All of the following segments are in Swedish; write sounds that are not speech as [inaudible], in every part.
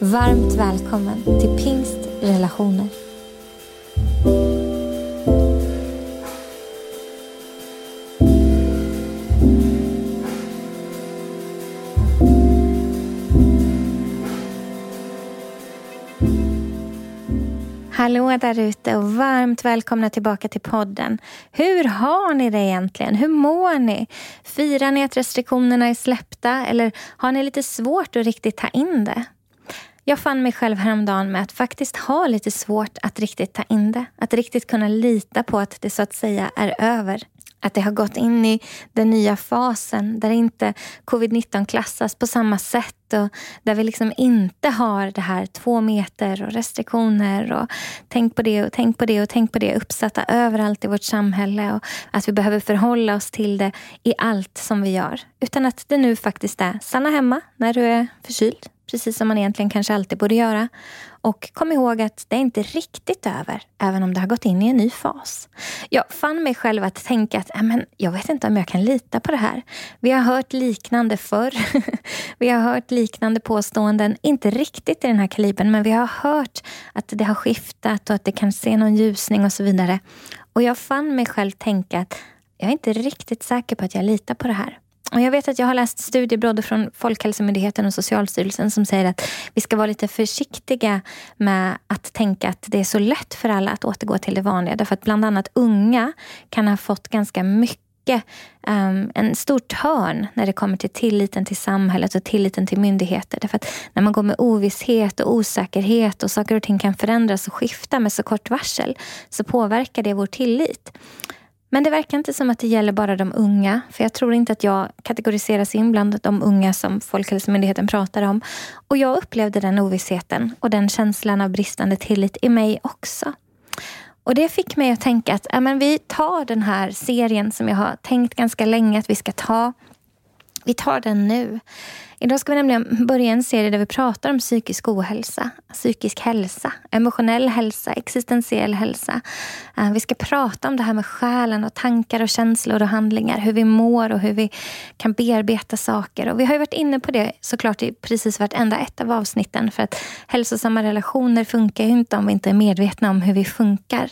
Varmt välkommen till Pingst Relationer. Hallå där ute och varmt välkomna tillbaka till podden. Hur har ni det egentligen? Hur mår ni? Firar ni att restriktionerna är släppta eller har ni lite svårt att riktigt ta in det? Jag fann mig själv häromdagen med att faktiskt ha lite svårt att riktigt ta in det. Att riktigt kunna lita på att det så att säga är över. Att det har gått in i den nya fasen där inte covid-19 klassas på samma sätt och där vi liksom inte har det här två meter och restriktioner och tänk på det och tänk på det och tänk på det uppsatta överallt i vårt samhälle och att vi behöver förhålla oss till det i allt som vi gör. Utan att det nu faktiskt är stanna hemma när du är förkyld, precis som man egentligen kanske alltid borde göra. Och kom ihåg att det är inte riktigt över, även om det har gått in i en ny fas. Jag fann mig själv att tänka att äh, men, jag vet inte om jag kan lita på det här. Vi har hört liknande förr. [laughs] vi har hört liknande påståenden, inte riktigt i den här kalibern, men vi har hört att det har skiftat och att det kan se någon ljusning och så vidare. Och jag fann mig själv tänka att jag är inte riktigt säker på att jag litar på det här. Och jag vet att jag har läst studier både från Folkhälsomyndigheten och Socialstyrelsen som säger att vi ska vara lite försiktiga med att tänka att det är så lätt för alla att återgå till det vanliga. Därför att bland annat unga kan ha fått ganska mycket um, en stor törn när det kommer till tilliten till samhället och tilliten till myndigheter. Därför att när man går med ovisshet och osäkerhet och saker och ting kan förändras och skifta med så kort varsel så påverkar det vår tillit. Men det verkar inte som att det gäller bara de unga. För jag tror inte att jag kategoriseras in bland de unga som Folkhälsomyndigheten pratar om. Och jag upplevde den ovissheten och den känslan av bristande tillit i mig också. Och det fick mig att tänka att ja, men vi tar den här serien som jag har tänkt ganska länge att vi ska ta. Vi tar den nu. Idag ska vi nämligen börja en serie där vi pratar om psykisk ohälsa, psykisk hälsa, emotionell hälsa, existentiell hälsa. Eh, vi ska prata om det här med själen och tankar och känslor och handlingar. Hur vi mår och hur vi kan bearbeta saker. Och vi har ju varit inne på det såklart i precis vartenda ett av avsnitten. För att hälsosamma relationer funkar ju inte om vi inte är medvetna om hur vi funkar.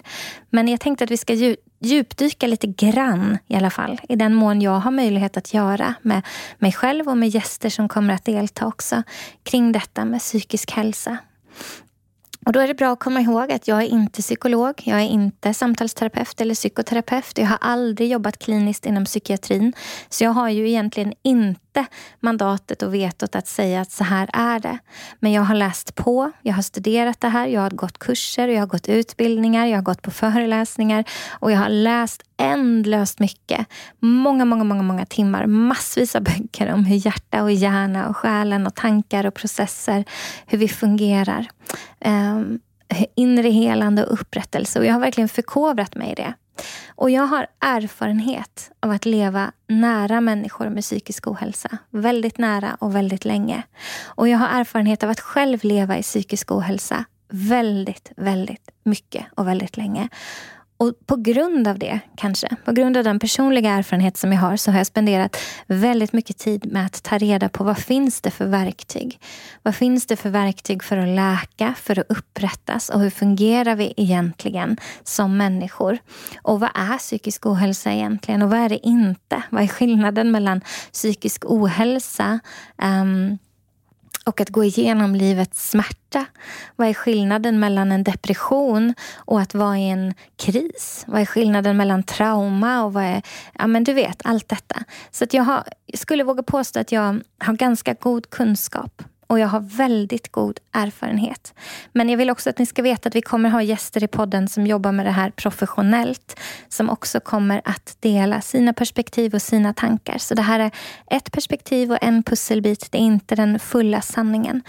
Men jag tänkte att vi ska djupdyka lite grann i alla fall. I den mån jag har möjlighet att göra med mig själv och med gäster som kommer att delta också kring detta med psykisk hälsa. Och då är det bra att komma ihåg att jag är inte psykolog, jag är inte samtalsterapeut eller psykoterapeut. Jag har aldrig jobbat kliniskt inom psykiatrin. Så jag har ju egentligen inte mandatet och vetot att säga att så här är det. Men jag har läst på, jag har studerat det här, jag har gått kurser, jag har gått utbildningar, jag har gått på föreläsningar och jag har läst ändlöst mycket. Många, många, många, många timmar. Massvis av böcker om hur hjärta och hjärna och själen och tankar och processer, hur vi fungerar. Um, inre helande och upprättelse. Och jag har verkligen förkovrat mig i det. Och jag har erfarenhet av att leva nära människor med psykisk ohälsa. Väldigt nära och väldigt länge. Och jag har erfarenhet av att själv leva i psykisk ohälsa väldigt, väldigt mycket och väldigt länge. Och på grund av det, kanske, på grund av den personliga erfarenhet som jag har, så har jag spenderat väldigt mycket tid med att ta reda på vad finns det för verktyg? Vad finns det för verktyg för att läka, för att upprättas och hur fungerar vi egentligen som människor? Och vad är psykisk ohälsa egentligen och vad är det inte? Vad är skillnaden mellan psykisk ohälsa um, och att gå igenom livets smärta. Vad är skillnaden mellan en depression och att vara i en kris? Vad är skillnaden mellan trauma och vad är... Ja, men du vet, allt detta. Så att jag, har, jag skulle våga påstå att jag har ganska god kunskap och jag har väldigt god erfarenhet. Men jag vill också att ni ska veta att vi kommer ha gäster i podden som jobbar med det här professionellt. Som också kommer att dela sina perspektiv och sina tankar. Så det här är ett perspektiv och en pusselbit. Det är inte den fulla sanningen.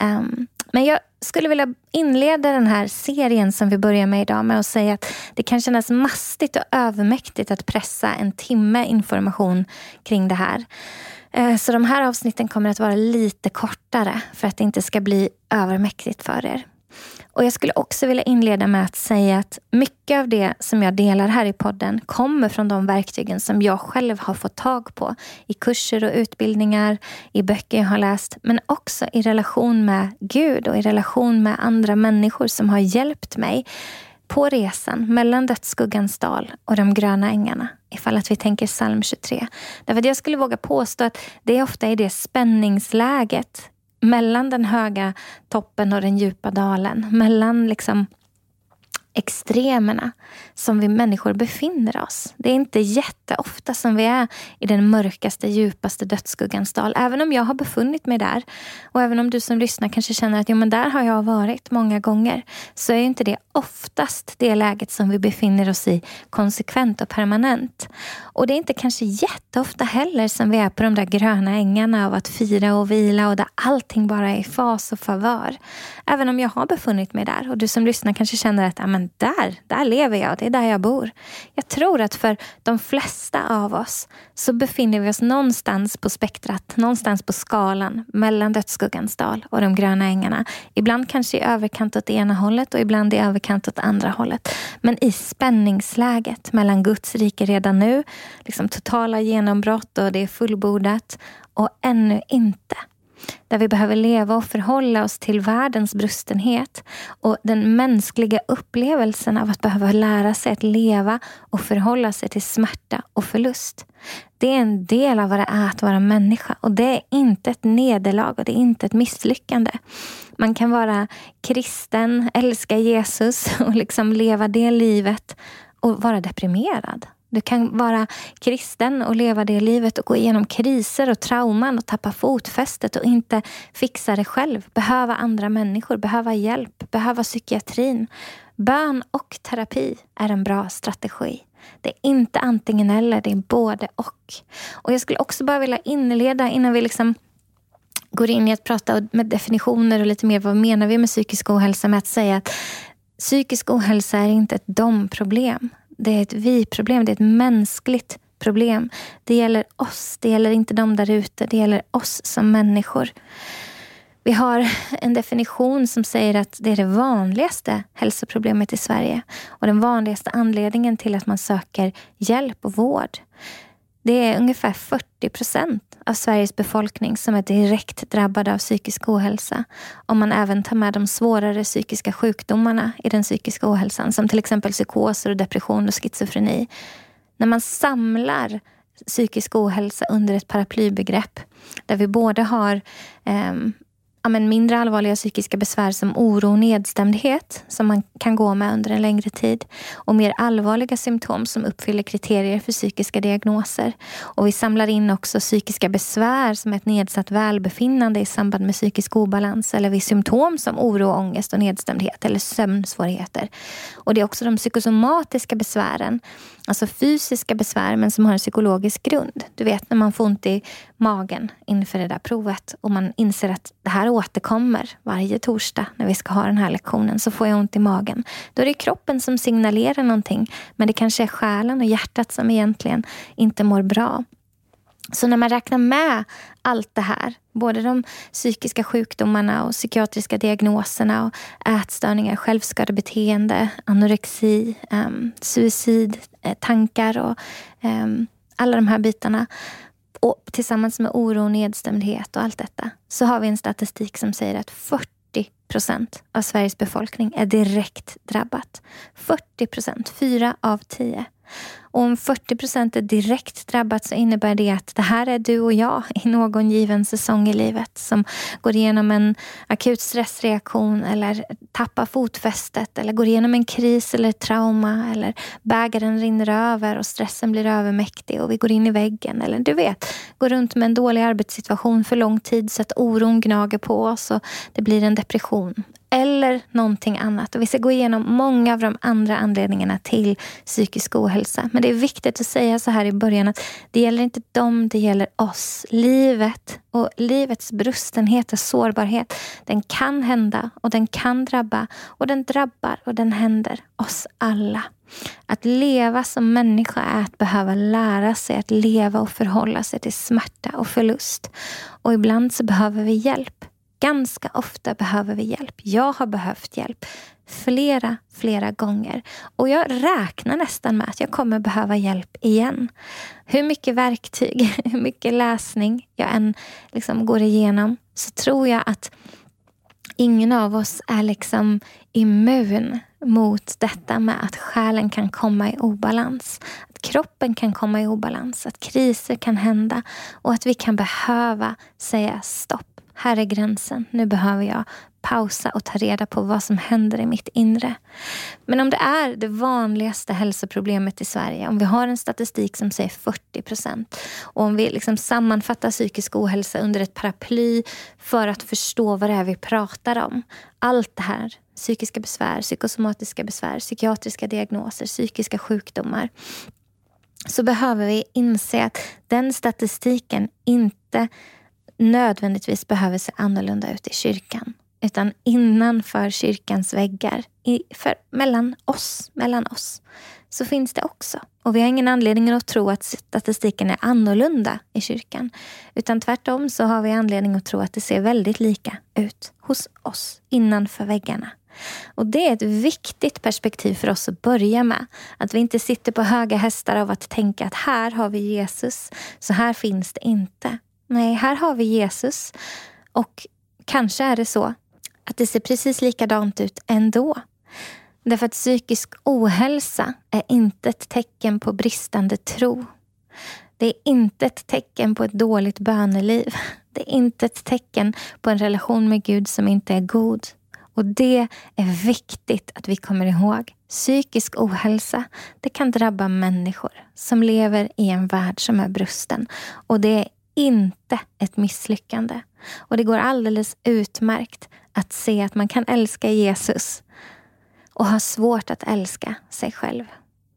Um, Men jag skulle vilja inleda den här serien som vi börjar med idag med att säga att det kan kännas mastigt och övermäktigt att pressa en timme information kring det här. Eh, så de här avsnitten kommer att vara lite kortare för att det inte ska bli övermäktigt för er. Och Jag skulle också vilja inleda med att säga att mycket av det som jag delar här i podden kommer från de verktygen som jag själv har fått tag på i kurser och utbildningar, i böcker jag har läst, men också i relation med Gud och i relation med andra människor som har hjälpt mig på resan mellan dödsskuggans dal och de gröna ängarna. Ifall att vi tänker psalm 23. Därför att jag skulle våga påstå att det är ofta i det spänningsläget mellan den höga toppen och den djupa dalen. Mellan liksom extremerna som vi människor befinner oss. Det är inte jätteofta som vi är i den mörkaste, djupaste dödsskuggans dal. Även om jag har befunnit mig där och även om du som lyssnar kanske känner att jo, men där har jag varit många gånger så är inte det oftast det läget som vi befinner oss i konsekvent och permanent. Och det är inte kanske jätteofta heller som vi är på de där gröna ängarna av att fira och vila och där allting bara är i fas och favör. Även om jag har befunnit mig där och du som lyssnar kanske känner att men där, där lever jag, det är där jag bor. Jag tror att för de flesta av oss så befinner vi oss någonstans på spektrat, någonstans på skalan mellan dödsskuggans dal och de gröna ängarna. Ibland kanske i överkant åt ena hållet och ibland i överkant åt andra hållet. Men i spänningsläget mellan Guds rike redan nu, liksom totala genombrott och det är fullbordat och ännu inte där vi behöver leva och förhålla oss till världens brustenhet och den mänskliga upplevelsen av att behöva lära sig att leva och förhålla sig till smärta och förlust. Det är en del av vad det är att vara människa och det är inte ett nederlag och det är inte ett misslyckande. Man kan vara kristen, älska Jesus och liksom leva det livet och vara deprimerad. Du kan vara kristen och leva det livet och gå igenom kriser och trauman och tappa fotfästet och inte fixa det själv. Behöva andra människor, behöva hjälp, behöva psykiatrin. Bön och terapi är en bra strategi. Det är inte antingen eller, det är både och. Och Jag skulle också bara vilja inleda innan vi liksom går in i att prata med definitioner och lite mer vad menar vi med psykisk ohälsa med att säga att psykisk ohälsa är inte ett dom-problem det är ett vi-problem, det är ett mänskligt problem. Det gäller oss, det gäller inte de där ute, det gäller oss som människor. Vi har en definition som säger att det är det vanligaste hälsoproblemet i Sverige och den vanligaste anledningen till att man söker hjälp och vård. Det är ungefär 40 procent av Sveriges befolkning som är direkt drabbade av psykisk ohälsa. Om man även tar med de svårare psykiska sjukdomarna i den psykiska ohälsan som till exempel psykoser, och depression och schizofreni. När man samlar psykisk ohälsa under ett paraplybegrepp där vi både har eh, ja, men mindre allvarliga psykiska besvär som oro och nedstämdhet som man kan gå med under en längre tid och mer allvarliga symptom som uppfyller kriterier för psykiska diagnoser. Och vi samlar in också psykiska besvär som ett nedsatt välbefinnande i samband med psykisk obalans eller vid symptom som oro, ångest och nedstämdhet eller sömnsvårigheter. Och det är också de psykosomatiska besvären Alltså fysiska besvär men som har en psykologisk grund. Du vet när man får ont i magen inför det där provet och man inser att det här återkommer varje torsdag när vi ska ha den här lektionen. Så får jag ont i magen. Då är det kroppen som signalerar någonting. Men det kanske är själen och hjärtat som egentligen inte mår bra. Så när man räknar med allt det här, både de psykiska sjukdomarna och psykiatriska diagnoserna och ätstörningar, självskadebeteende, anorexi, um, suicid, eh, tankar och um, alla de här bitarna och tillsammans med oro nedstämdhet och allt detta så har vi en statistik som säger att 40 procent av Sveriges befolkning är direkt drabbat. 40 procent, fyra av tio. Och om 40 procent är direkt drabbat så innebär det att det här är du och jag i någon given säsong i livet som går igenom en akut stressreaktion eller tappar fotfästet eller går igenom en kris eller trauma eller bägaren rinner över och stressen blir övermäktig och vi går in i väggen eller du vet, går runt med en dålig arbetssituation för lång tid så att oron gnager på oss och det blir en depression eller någonting annat. Och vi ska gå igenom många av de andra anledningarna till psykisk ohälsa. Men det är viktigt att säga så här i början att det gäller inte dem, det gäller oss. Livet och livets brustenhet och sårbarhet, den kan hända och den kan drabba och den drabbar och den händer oss alla. Att leva som människa är att behöva lära sig att leva och förhålla sig till smärta och förlust. Och ibland så behöver vi hjälp. Ganska ofta behöver vi hjälp. Jag har behövt hjälp flera, flera gånger. Och jag räknar nästan med att jag kommer behöva hjälp igen. Hur mycket verktyg, [laughs] hur mycket läsning jag än liksom går igenom så tror jag att ingen av oss är liksom immun mot detta med att själen kan komma i obalans. Att kroppen kan komma i obalans, att kriser kan hända och att vi kan behöva säga stopp. Här är gränsen. Nu behöver jag pausa och ta reda på vad som händer i mitt inre. Men om det är det vanligaste hälsoproblemet i Sverige, om vi har en statistik som säger 40 procent och om vi liksom sammanfattar psykisk ohälsa under ett paraply för att förstå vad det är vi pratar om. Allt det här, psykiska besvär, psykosomatiska besvär, psykiatriska diagnoser, psykiska sjukdomar så behöver vi inse att den statistiken inte nödvändigtvis behöver se annorlunda ut i kyrkan. Utan innanför kyrkans väggar, i, för, mellan oss, mellan oss, så finns det också. Och vi har ingen anledning att tro att statistiken är annorlunda i kyrkan. Utan tvärtom så har vi anledning att tro att det ser väldigt lika ut hos oss, innanför väggarna. Och Det är ett viktigt perspektiv för oss att börja med. Att vi inte sitter på höga hästar av att tänka att här har vi Jesus, så här finns det inte. Nej, här har vi Jesus. Och kanske är det så att det ser precis likadant ut ändå. Därför att psykisk ohälsa är inte ett tecken på bristande tro. Det är inte ett tecken på ett dåligt böneliv. Det är inte ett tecken på en relation med Gud som inte är god. Och det är viktigt att vi kommer ihåg. Psykisk ohälsa det kan drabba människor som lever i en värld som är brusten. Och det är inte ett misslyckande. Och det går alldeles utmärkt att se att man kan älska Jesus och ha svårt att älska sig själv.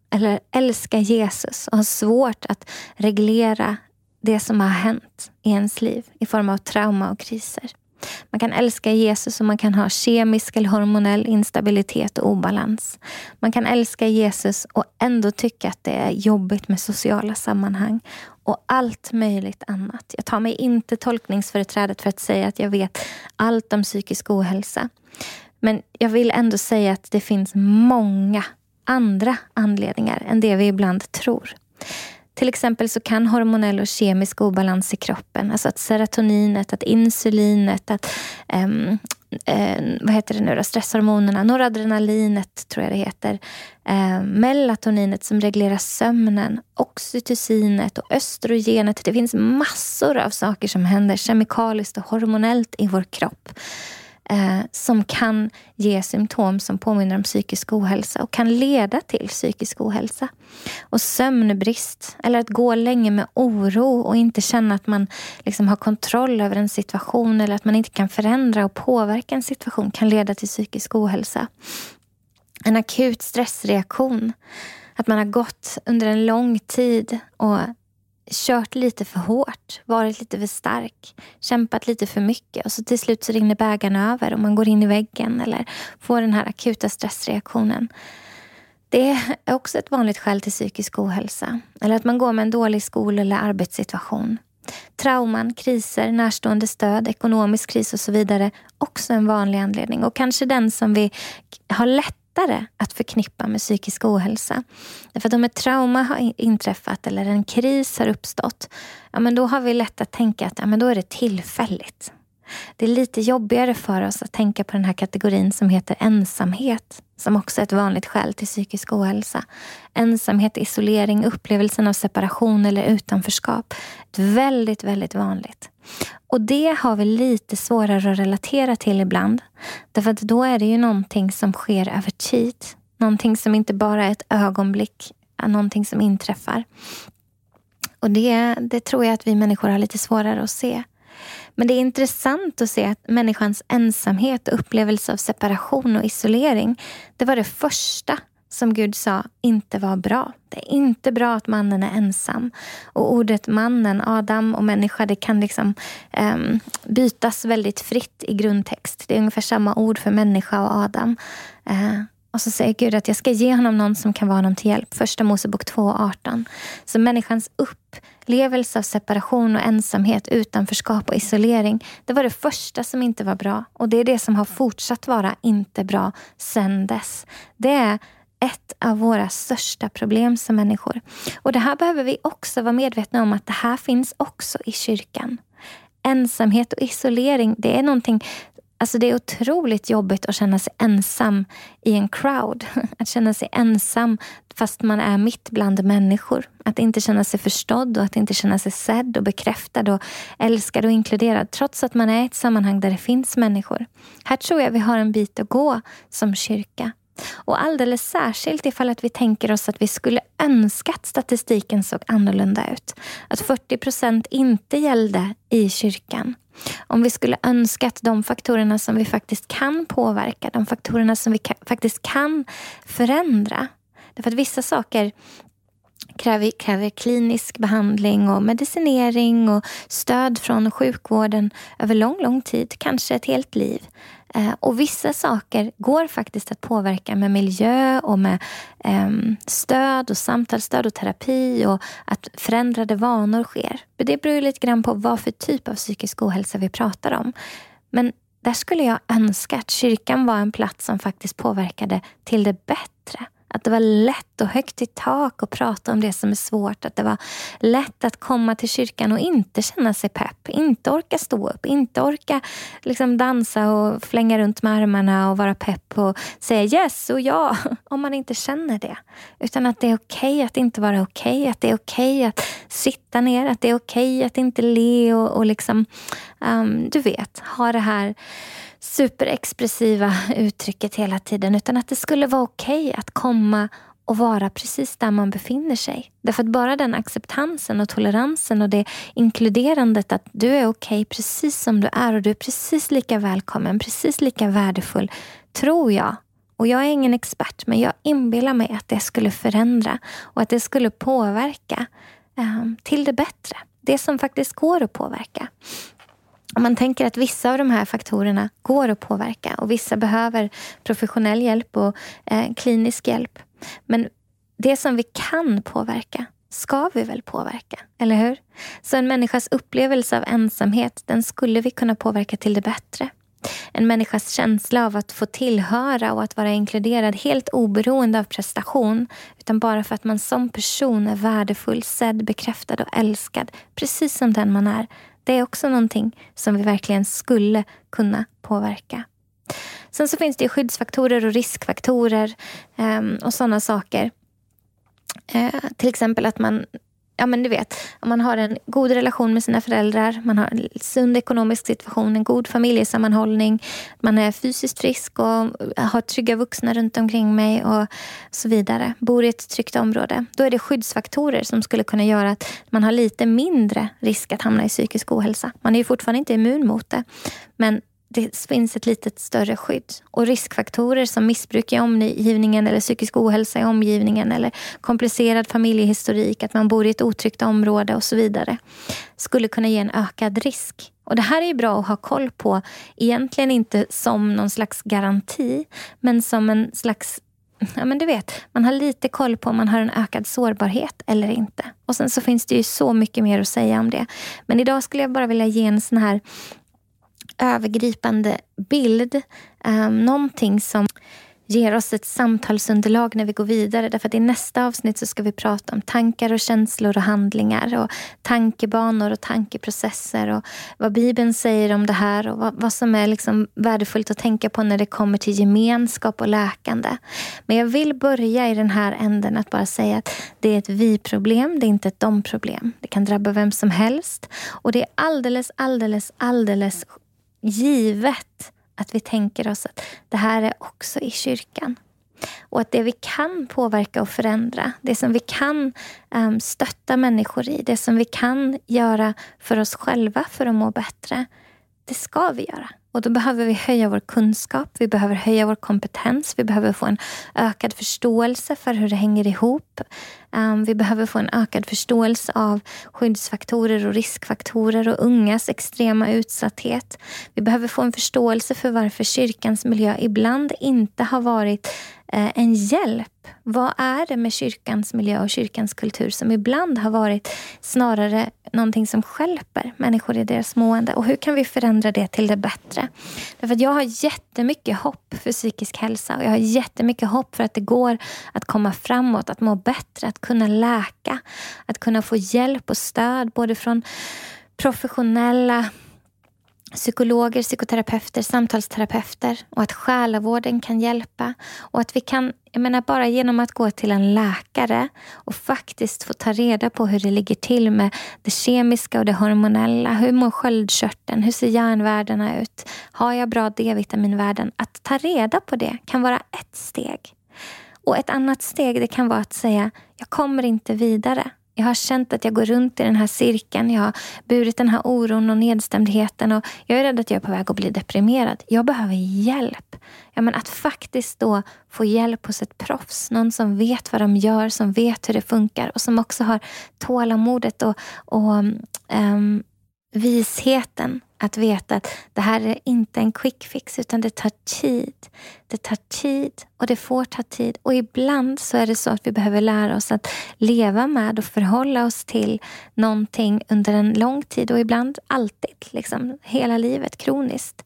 Eller älska Jesus och ha svårt att reglera det som har hänt i ens liv i form av trauma och kriser. Man kan älska Jesus och man kan ha kemisk eller hormonell instabilitet och obalans. Man kan älska Jesus och ändå tycka att det är jobbigt med sociala sammanhang och allt möjligt annat. Jag tar mig inte tolkningsföreträdet för att säga att jag vet allt om psykisk ohälsa. Men jag vill ändå säga att det finns många andra anledningar än det vi ibland tror. Till exempel så kan hormonell och kemisk obalans i kroppen, alltså att serotoninet, att insulinet, att um, eh, vad heter det nu då? stresshormonerna, noradrenalinet tror jag det heter, eh, melatoninet som reglerar sömnen, oxytocinet och östrogenet. Det finns massor av saker som händer kemikaliskt och hormonellt i vår kropp eh, som kan ge symptom som påminner om psykisk ohälsa och kan leda till psykisk ohälsa. Och sömnbrist, eller att gå länge med oro och inte känna att man liksom har kontroll över en situation eller att man inte kan förändra och påverka en situation kan leda till psykisk ohälsa. En akut stressreaktion. Att man har gått under en lång tid och kört lite för hårt, varit lite för stark, kämpat lite för mycket och så till slut så rinner bägaren över och man går in i väggen eller får den här akuta stressreaktionen. Det är också ett vanligt skäl till psykisk ohälsa. Eller att man går med en dålig skol eller arbetssituation. Trauman, kriser, närstående stöd, ekonomisk kris och så vidare. Också en vanlig anledning och kanske den som vi har lätt lättare att förknippa med psykisk ohälsa. Därför att om ett trauma har inträffat eller en kris har uppstått, ja, men då har vi lätt att tänka att ja, men då är det tillfälligt. Det är lite jobbigare för oss att tänka på den här kategorin som heter ensamhet, som också är ett vanligt skäl till psykisk ohälsa. Ensamhet, isolering, upplevelsen av separation eller utanförskap. Ett väldigt, väldigt vanligt. Och det har vi lite svårare att relatera till ibland. Därför att då är det ju någonting som sker över tid. Någonting som inte bara är ett ögonblick, någonting som inträffar. Och det, det tror jag att vi människor har lite svårare att se. Men det är intressant att se att människans ensamhet och upplevelse av separation och isolering, det var det första som Gud sa inte var bra. Det är inte bra att mannen är ensam. Och ordet mannen, Adam och människa, det kan liksom um, bytas väldigt fritt i grundtext. Det är ungefär samma ord för människa och Adam. Uh, och så säger Gud att jag ska ge honom någon som kan vara honom till hjälp. Första Mosebok 2.18. Så människans upplevelse av separation och ensamhet, utanförskap och isolering, det var det första som inte var bra. Och det är det som har fortsatt vara inte bra sen dess. Det är ett av våra största problem som människor. Och det här behöver vi också vara medvetna om att det här finns också i kyrkan. Ensamhet och isolering, det är någonting Alltså det är otroligt jobbigt att känna sig ensam i en crowd. [laughs] Att känna sig ensam fast man är mitt bland människor. Att inte känna sig förstådd och att inte känna sig sedd och bekräftad och älskad och inkluderad trots att man är i ett sammanhang där det finns människor. Här tror jag vi har en bit att gå som kyrka. Och alldeles särskilt ifall att vi tänker oss att vi skulle önska att statistiken såg annorlunda ut. Att 40 procent inte gällde i kyrkan. Om vi skulle önska att de faktorerna som vi faktiskt kan påverka, de faktorerna som vi faktiskt kan förändra. Därför att vissa saker kräver, kräver klinisk behandling och medicinering och stöd från sjukvården över lång, lång tid, kanske ett helt liv. Eh, och vissa saker går faktiskt att påverka med miljö och med ehm, stöd och samtalsstöd och terapi och att förändrade vanor sker. Det beror lite grann på vad för typ av psykisk ohälsa vi pratar om. Men där skulle jag önska att kyrkan var en plats som faktiskt påverkade till det bättre. Att det var lätt och högt i tak att prata om det som är svårt. Att det var lätt att komma till kyrkan och inte känna sig pepp. Inte orka stå upp, inte orka liksom dansa och flänga runt med armarna och vara pepp och säga yes och ja, [laughs] om man inte känner det. Utan att det är okej okay att inte vara okej. Okay, att det är okej okay att sitta ner, att det är okej att inte le och, och liksom, um, du vet, ha det här superexpressiva [laughs] uttrycket hela tiden utan att det skulle vara okej okay att komma och vara precis där man befinner sig. Därför att bara den acceptansen och toleransen och det inkluderandet att du är okej okay precis som du är och du är precis lika välkommen, precis lika värdefull, tror jag. Och jag är ingen expert, men jag inbillar mig att det skulle förändra och att det skulle påverka eh, till det bättre. Det som faktiskt går att påverka. Om man tänker att vissa av de här faktorerna går att påverka och vissa behöver professionell hjälp och eh, klinisk hjälp. Men det som vi kan påverka ska vi väl påverka, eller hur? Så en människas upplevelse av ensamhet, den skulle vi kunna påverka till det bättre. En människas känsla av att få tillhöra och att vara inkluderad helt oberoende av prestation utan bara för att man som person är värdefull, sedd, bekräftad och älskad precis som den man är. Det är också någonting som vi verkligen skulle kunna påverka. Sen så finns det skyddsfaktorer och riskfaktorer ehm, och sådana saker. Eh, till exempel att man ja men du vet, om man har en god relation med sina föräldrar, man har en sund ekonomisk situation, en god familjesammanhållning, man är fysiskt frisk och har trygga vuxna runt omkring mig och så vidare. Bor i ett tryggt område. Då är det skyddsfaktorer som skulle kunna göra att man har lite mindre risk att hamna i psykisk ohälsa. Man är ju fortfarande inte immun mot det. Men det finns ett litet större skydd. Och riskfaktorer som missbruk i omgivningen eller psykisk ohälsa i omgivningen eller komplicerad familjehistorik, att man bor i ett otryggt område och så vidare skulle kunna ge en ökad risk. Och Det här är bra att ha koll på, egentligen inte som någon slags garanti men som en slags Ja, men du vet, man har lite koll på om man har en ökad sårbarhet eller inte. Och Sen så finns det ju så mycket mer att säga om det. Men idag skulle jag bara vilja ge en sån här övergripande bild. Um, någonting som ger oss ett samtalsunderlag när vi går vidare. Därför att i nästa avsnitt så ska vi prata om tankar och känslor och handlingar och tankebanor och tankeprocesser och vad Bibeln säger om det här och vad, vad som är liksom värdefullt att tänka på när det kommer till gemenskap och läkande. Men jag vill börja i den här änden att bara säga att det är ett vi-problem, det är inte ett dom-problem. Det kan drabba vem som helst och det är alldeles, alldeles, alldeles givet att vi tänker oss att det här är också i kyrkan. Och att det vi kan påverka och förändra, det som vi kan um, stötta människor i, det som vi kan göra för oss själva för att må bättre, det ska vi göra. Och då behöver vi höja vår kunskap, vi behöver höja vår kompetens, vi behöver få en ökad förståelse för hur det hänger ihop. Um, vi behöver få en ökad förståelse av skyddsfaktorer och riskfaktorer och ungas extrema utsatthet. Vi behöver få en förståelse för varför kyrkans miljö ibland inte har varit eh, en hjälp. Vad är det med kyrkans miljö och kyrkans kultur som ibland har varit snarare någonting som skälper människor i deras mående? Och hur kan vi förändra det till det bättre? Därför att jag har jättemycket hopp för psykisk hälsa och jag har jättemycket hopp för att det går att komma framåt, att må bättre, att kunna läka, att kunna få hjälp och stöd både från professionella psykologer, psykoterapeuter, samtalsterapeuter och att själavården kan hjälpa. Och att vi kan, jag menar bara genom att gå till en läkare och faktiskt få ta reda på hur det ligger till med det kemiska och det hormonella. Hur mår sköldkörteln? Hur ser järnvärdena ut? Har jag bra D-vitaminvärden? Att ta reda på det kan vara ett steg. Och ett annat steg det kan vara att säga, jag kommer inte vidare. Jag har känt att jag går runt i den här cirkeln. Jag har burit den här oron och nedstämdheten. Och jag är rädd att jag är på väg att bli deprimerad. Jag behöver hjälp. Ja, men att faktiskt då få hjälp hos ett proffs. Någon som vet vad de gör, som vet hur det funkar och som också har tålamodet och, och um, visheten att veta att det här är inte en quick fix utan det tar tid. Det tar tid och det får ta tid. Och ibland så är det så att vi behöver lära oss att leva med och förhålla oss till någonting under en lång tid och ibland alltid. Liksom, hela livet, kroniskt.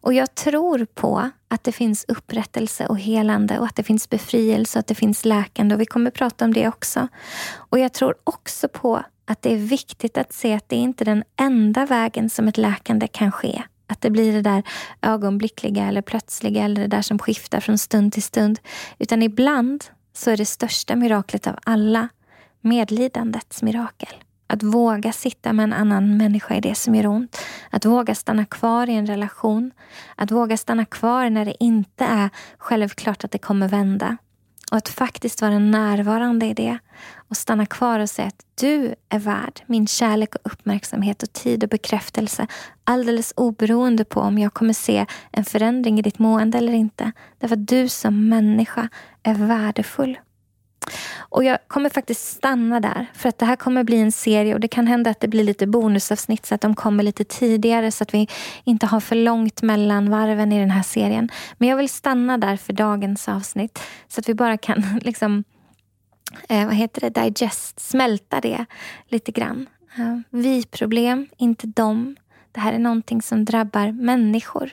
Och jag tror på att det finns upprättelse och helande och att det finns befrielse och att det finns läkande. Och vi kommer prata om det också. Och jag tror också på att det är viktigt att se att det inte är den enda vägen som ett läkande kan ske. Att det blir det där ögonblickliga eller plötsliga eller det där som skiftar från stund till stund. Utan ibland så är det största miraklet av alla medlidandets mirakel. Att våga sitta med en annan människa i det som gör ont. Att våga stanna kvar i en relation. Att våga stanna kvar när det inte är självklart att det kommer vända. Och att faktiskt vara närvarande i det och stanna kvar och säga att du är värd min kärlek och uppmärksamhet och tid och bekräftelse alldeles oberoende på om jag kommer se en förändring i ditt mående eller inte. Därför att du som människa är värdefull. Och jag kommer faktiskt stanna där för att det här kommer bli en serie och det kan hända att det blir lite bonusavsnitt så att de kommer lite tidigare så att vi inte har för långt mellan varven i den här serien. Men jag vill stanna där för dagens avsnitt så att vi bara kan [laughs] liksom eh, vad heter det, digest, smälta det lite grann. Eh, vi problem, inte dem. Det här är någonting som drabbar människor.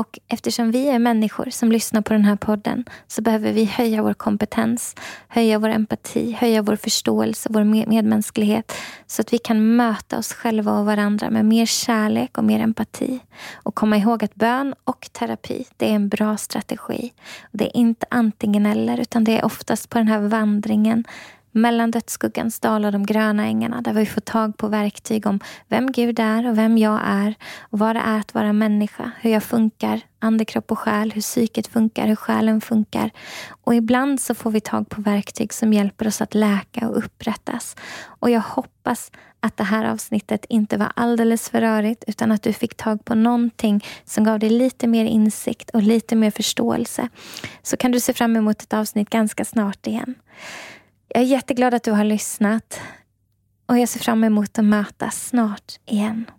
Och eftersom vi är människor som lyssnar på den här podden så behöver vi höja vår kompetens, höja vår empati, höja vår förståelse, vår medmänsklighet så att vi kan möta oss själva och varandra med mer kärlek och mer empati. Och komma ihåg att bön och terapi, det är en bra strategi. Det är inte antingen eller utan det är oftast på den här vandringen mellan dödsskuggans dal och de gröna ängarna där vi får tag på verktyg om vem Gud är och vem jag är och vad det är att vara människa, hur jag funkar, ande, kropp och själ, hur psyket funkar, hur själen funkar. Och ibland så får vi tag på verktyg som hjälper oss att läka och upprättas. Och jag hoppas att det här avsnittet inte var alldeles för rörigt utan att du fick tag på någonting som gav dig lite mer insikt och lite mer förståelse. Så kan du se fram emot ett avsnitt ganska snart igen. Jag är jätteglad att du har lyssnat och jag ser fram emot att mötas snart igen.